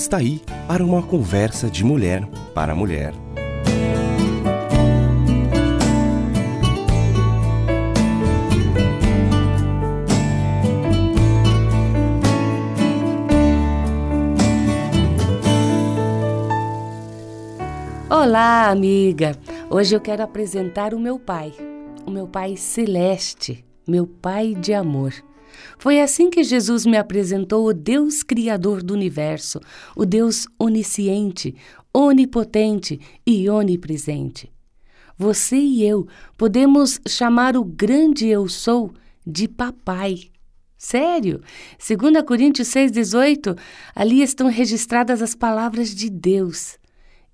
Está aí para uma conversa de mulher para mulher. Olá, amiga! Hoje eu quero apresentar o meu pai, o meu pai celeste, meu pai de amor. Foi assim que Jesus me apresentou o Deus Criador do universo, o Deus onisciente, onipotente e onipresente. Você e eu podemos chamar o grande eu sou de papai. Sério? 2 Coríntios 6,18, ali estão registradas as palavras de Deus.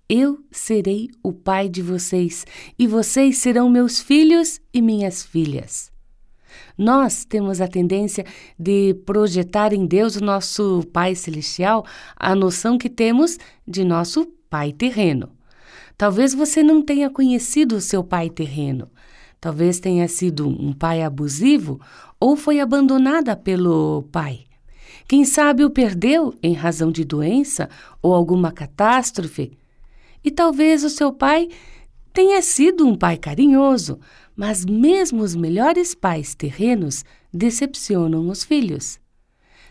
Eu serei o pai de vocês, e vocês serão meus filhos e minhas filhas. Nós temos a tendência de projetar em Deus, nosso Pai Celestial, a noção que temos de nosso Pai terreno. Talvez você não tenha conhecido o seu pai terreno. Talvez tenha sido um pai abusivo ou foi abandonada pelo pai. Quem sabe o perdeu em razão de doença ou alguma catástrofe. E talvez o seu pai tenha sido um pai carinhoso, mas mesmo os melhores pais terrenos decepcionam os filhos.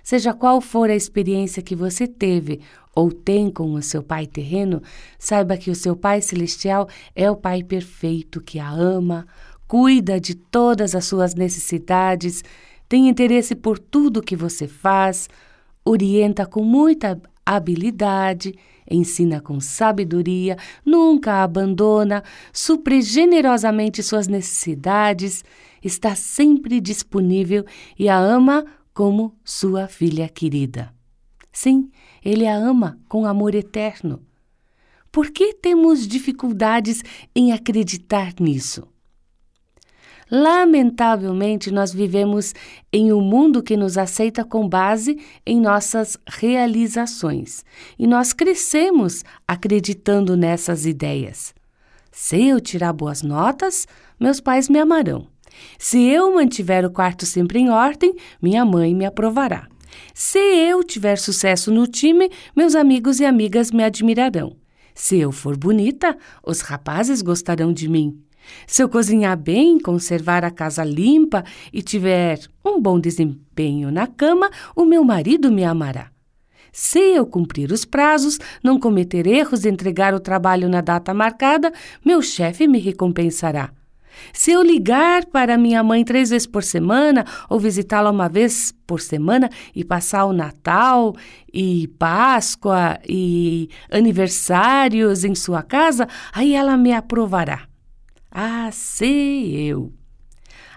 Seja qual for a experiência que você teve ou tem com o seu pai terreno, saiba que o seu pai celestial é o pai perfeito que a ama, cuida de todas as suas necessidades, tem interesse por tudo que você faz, orienta com muita habilidade, ensina com sabedoria, nunca abandona, supre generosamente suas necessidades, está sempre disponível e a ama como sua filha querida. Sim, ele a ama com amor eterno. Por que temos dificuldades em acreditar nisso? Lamentavelmente, nós vivemos em um mundo que nos aceita com base em nossas realizações e nós crescemos acreditando nessas ideias. Se eu tirar boas notas, meus pais me amarão. Se eu mantiver o quarto sempre em ordem, minha mãe me aprovará. Se eu tiver sucesso no time, meus amigos e amigas me admirarão. Se eu for bonita, os rapazes gostarão de mim. Se eu cozinhar bem, conservar a casa limpa e tiver um bom desempenho na cama, o meu marido me amará. Se eu cumprir os prazos, não cometer erros e entregar o trabalho na data marcada, meu chefe me recompensará. Se eu ligar para minha mãe três vezes por semana ou visitá-la uma vez por semana e passar o Natal e Páscoa e aniversários em sua casa, aí ela me aprovará. Ah, sei eu!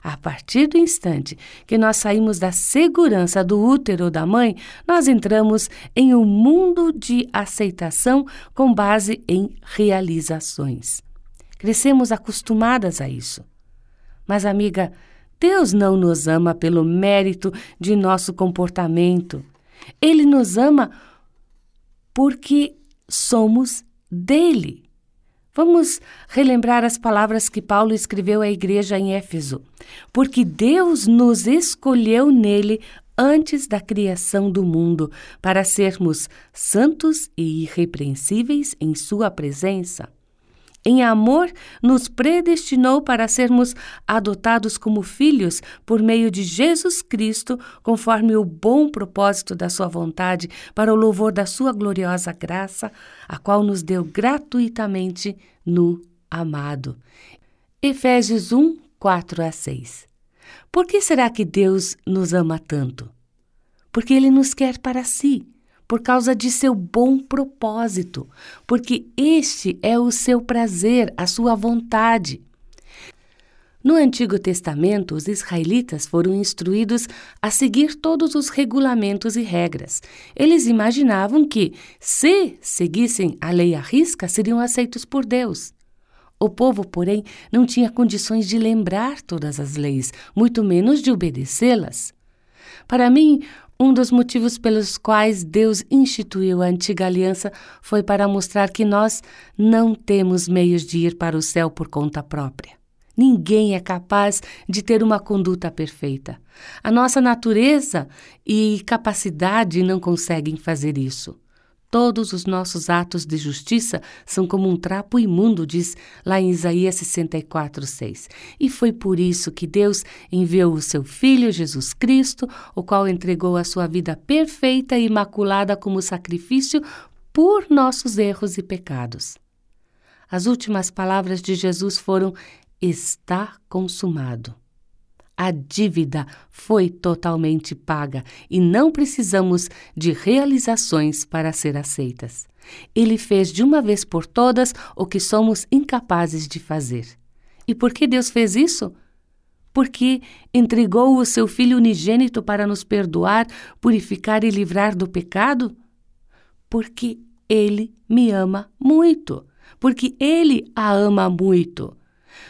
A partir do instante que nós saímos da segurança do útero da mãe, nós entramos em um mundo de aceitação com base em realizações. Crescemos acostumadas a isso. Mas, amiga, Deus não nos ama pelo mérito de nosso comportamento. Ele nos ama porque somos dele. Vamos relembrar as palavras que Paulo escreveu à igreja em Éfeso. Porque Deus nos escolheu nele antes da criação do mundo para sermos santos e irrepreensíveis em Sua presença em amor, nos predestinou para sermos adotados como filhos por meio de Jesus Cristo, conforme o bom propósito da Sua vontade, para o louvor da Sua gloriosa graça, a qual nos deu gratuitamente no amado. Efésios 1, 4 a 6. Por que será que Deus nos ama tanto? Porque Ele nos quer para si por causa de seu bom propósito, porque este é o seu prazer, a sua vontade. No Antigo Testamento, os israelitas foram instruídos a seguir todos os regulamentos e regras. Eles imaginavam que, se seguissem a lei à risca, seriam aceitos por Deus. O povo, porém, não tinha condições de lembrar todas as leis, muito menos de obedecê-las. Para mim, um dos motivos pelos quais Deus instituiu a antiga aliança foi para mostrar que nós não temos meios de ir para o céu por conta própria. Ninguém é capaz de ter uma conduta perfeita. A nossa natureza e capacidade não conseguem fazer isso. Todos os nossos atos de justiça são como um trapo imundo, diz lá em Isaías 64, 6. E foi por isso que Deus enviou o seu Filho, Jesus Cristo, o qual entregou a sua vida perfeita e imaculada como sacrifício por nossos erros e pecados. As últimas palavras de Jesus foram: Está consumado. A dívida foi totalmente paga e não precisamos de realizações para ser aceitas. Ele fez de uma vez por todas o que somos incapazes de fazer. E por que Deus fez isso? Porque entregou o seu Filho unigênito para nos perdoar, purificar e livrar do pecado? Porque Ele me ama muito. Porque Ele a ama muito.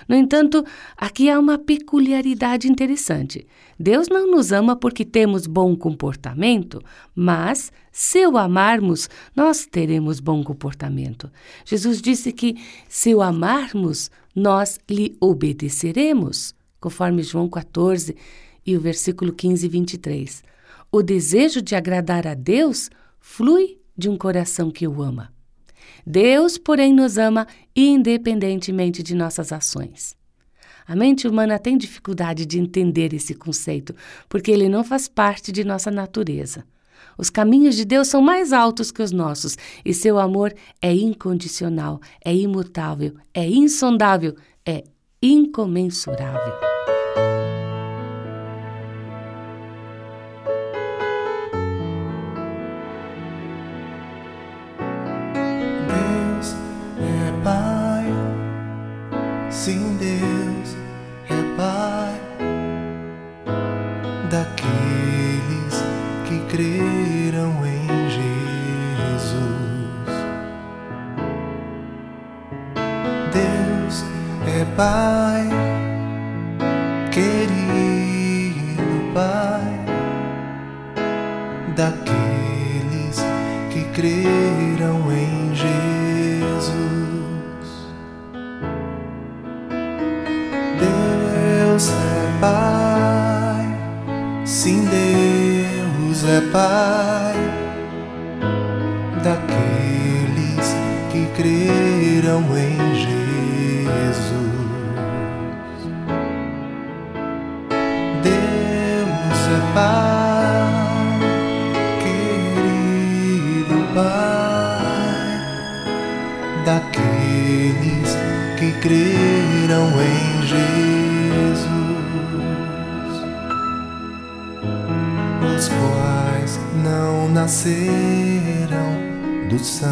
No entanto, aqui há uma peculiaridade interessante. Deus não nos ama porque temos bom comportamento, mas se o amarmos, nós teremos bom comportamento. Jesus disse que se o amarmos, nós lhe obedeceremos, conforme João 14 e o versículo 15 e 23. O desejo de agradar a Deus flui de um coração que o ama. Deus, porém, nos ama independentemente de nossas ações. A mente humana tem dificuldade de entender esse conceito, porque ele não faz parte de nossa natureza. Os caminhos de Deus são mais altos que os nossos e seu amor é incondicional, é imutável, é insondável, é incomensurável. Que creram em Jesus. Deus é Pai, sim, Deus é Pai, daqueles que creram em Pai, daqueles que creram em Jesus, os quais não nasceram do sangue,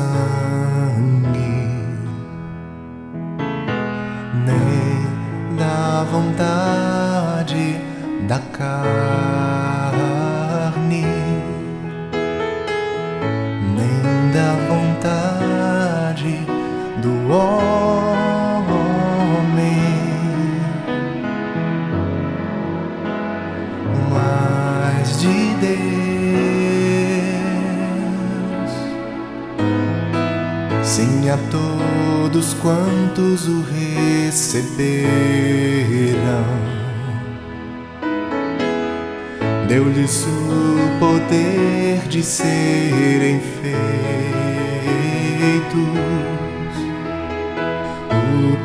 nem da vontade da carne Sim a todos quantos o receberam, deu-lhes o poder de serem feitos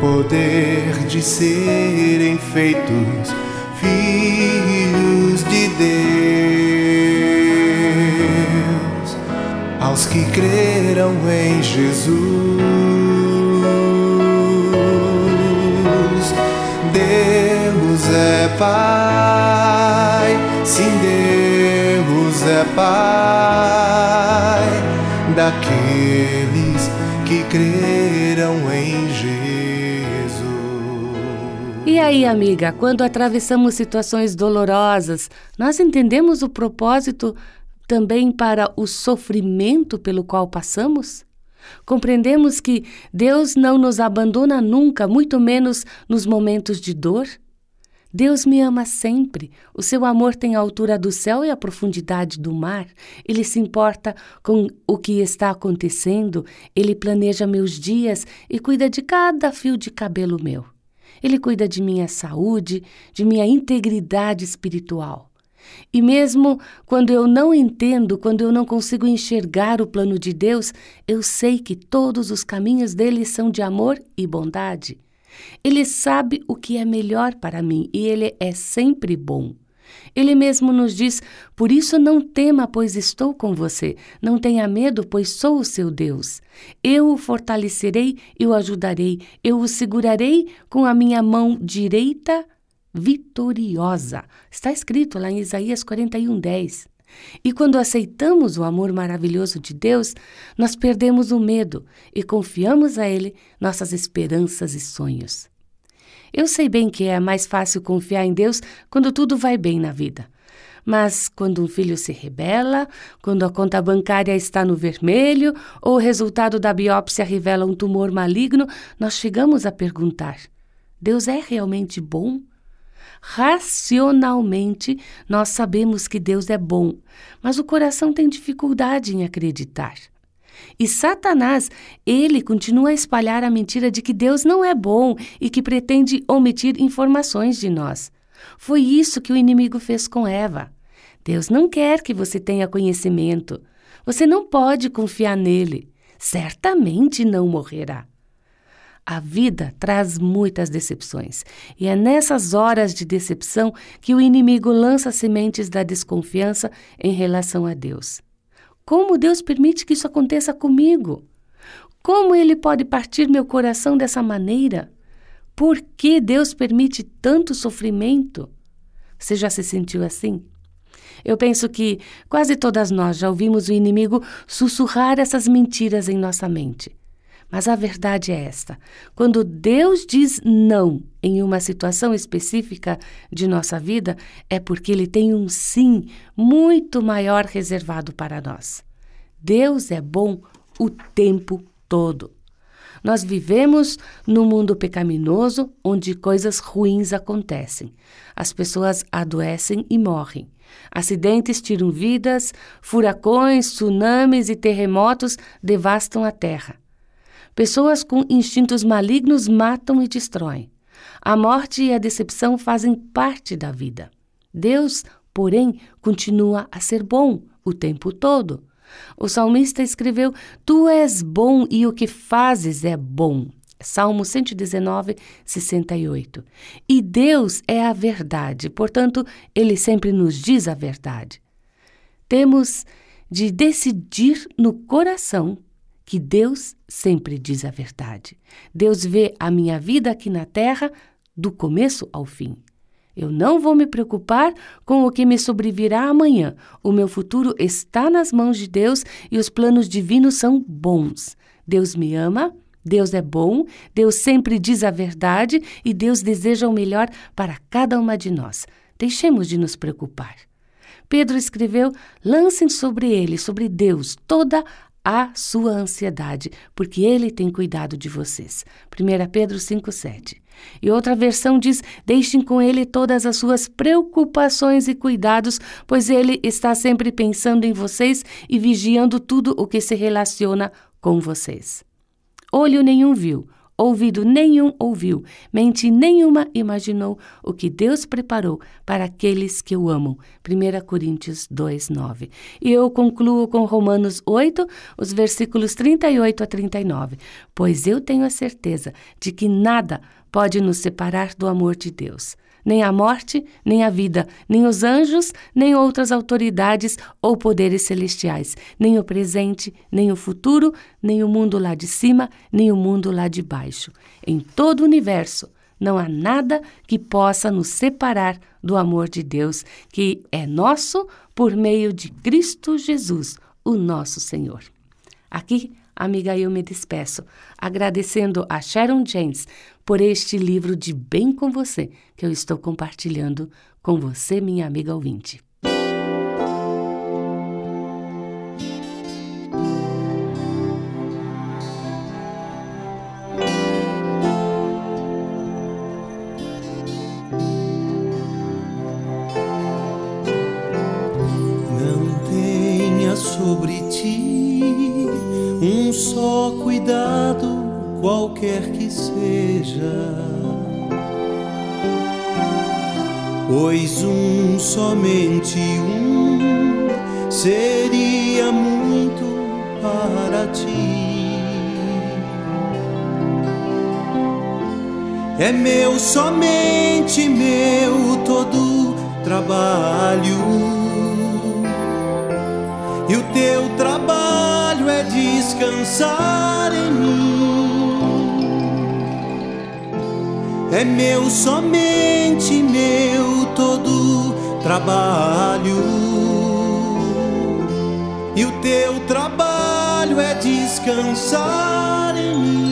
poder de serem feitos filhos de Deus, aos que creram em Jesus. Deus é Pai, sim, Deus é Pai daqueles aí, amiga, quando atravessamos situações dolorosas, nós entendemos o propósito também para o sofrimento pelo qual passamos? Compreendemos que Deus não nos abandona nunca, muito menos nos momentos de dor? Deus me ama sempre. O seu amor tem a altura do céu e a profundidade do mar. Ele se importa com o que está acontecendo. Ele planeja meus dias e cuida de cada fio de cabelo meu. Ele cuida de minha saúde, de minha integridade espiritual. E mesmo quando eu não entendo, quando eu não consigo enxergar o plano de Deus, eu sei que todos os caminhos dele são de amor e bondade. Ele sabe o que é melhor para mim e ele é sempre bom. Ele mesmo nos diz: Por isso não tema, pois estou com você. Não tenha medo, pois sou o seu Deus. Eu o fortalecerei e o ajudarei. Eu o segurarei com a minha mão direita vitoriosa. Está escrito lá em Isaías 41, 10. E quando aceitamos o amor maravilhoso de Deus, nós perdemos o medo e confiamos a Ele nossas esperanças e sonhos. Eu sei bem que é mais fácil confiar em Deus quando tudo vai bem na vida. Mas quando um filho se rebela, quando a conta bancária está no vermelho ou o resultado da biópsia revela um tumor maligno, nós chegamos a perguntar: Deus é realmente bom? Racionalmente, nós sabemos que Deus é bom, mas o coração tem dificuldade em acreditar. E Satanás, ele continua a espalhar a mentira de que Deus não é bom e que pretende omitir informações de nós. Foi isso que o inimigo fez com Eva. Deus não quer que você tenha conhecimento. Você não pode confiar nele. Certamente não morrerá. A vida traz muitas decepções, e é nessas horas de decepção que o inimigo lança sementes da desconfiança em relação a Deus. Como Deus permite que isso aconteça comigo? Como Ele pode partir meu coração dessa maneira? Por que Deus permite tanto sofrimento? Você já se sentiu assim? Eu penso que quase todas nós já ouvimos o inimigo sussurrar essas mentiras em nossa mente. Mas a verdade é esta: quando Deus diz não em uma situação específica de nossa vida, é porque Ele tem um sim muito maior reservado para nós. Deus é bom o tempo todo. Nós vivemos num mundo pecaminoso onde coisas ruins acontecem. As pessoas adoecem e morrem. Acidentes tiram vidas, furacões, tsunamis e terremotos devastam a terra. Pessoas com instintos malignos matam e destroem. A morte e a decepção fazem parte da vida. Deus, porém, continua a ser bom o tempo todo. O salmista escreveu: Tu és bom e o que fazes é bom. Salmo 119, 68. E Deus é a verdade, portanto, Ele sempre nos diz a verdade. Temos de decidir no coração que Deus sempre diz a verdade. Deus vê a minha vida aqui na terra do começo ao fim. Eu não vou me preocupar com o que me sobrevirá amanhã. O meu futuro está nas mãos de Deus e os planos divinos são bons. Deus me ama, Deus é bom, Deus sempre diz a verdade e Deus deseja o melhor para cada uma de nós. Deixemos de nos preocupar. Pedro escreveu: lancem sobre ele, sobre Deus, toda a sua ansiedade, porque ele tem cuidado de vocês. 1 Pedro 5,7. E outra versão diz: Deixem com ele todas as suas preocupações e cuidados, pois ele está sempre pensando em vocês e vigiando tudo o que se relaciona com vocês. Olho nenhum viu ouvido nenhum ouviu, mente nenhuma imaginou o que Deus preparou para aqueles que o amam. 1 Coríntios 2, 9. E eu concluo com Romanos 8, os versículos 38 a 39. Pois eu tenho a certeza de que nada pode nos separar do amor de Deus nem a morte, nem a vida, nem os anjos, nem outras autoridades ou poderes celestiais, nem o presente, nem o futuro, nem o mundo lá de cima, nem o mundo lá de baixo. Em todo o universo, não há nada que possa nos separar do amor de Deus, que é nosso por meio de Cristo Jesus, o nosso Senhor. Aqui amiga, eu me despeço, agradecendo a Sharon James por este livro de Bem com Você que eu estou compartilhando com você, minha amiga ouvinte. Sobre ti um só cuidado, qualquer que seja. pois um somente um seria muito para ti. É meu, somente meu todo trabalho. E o teu trabalho descansar em mim. É meu, somente meu todo trabalho. E o teu trabalho é descansar em mim.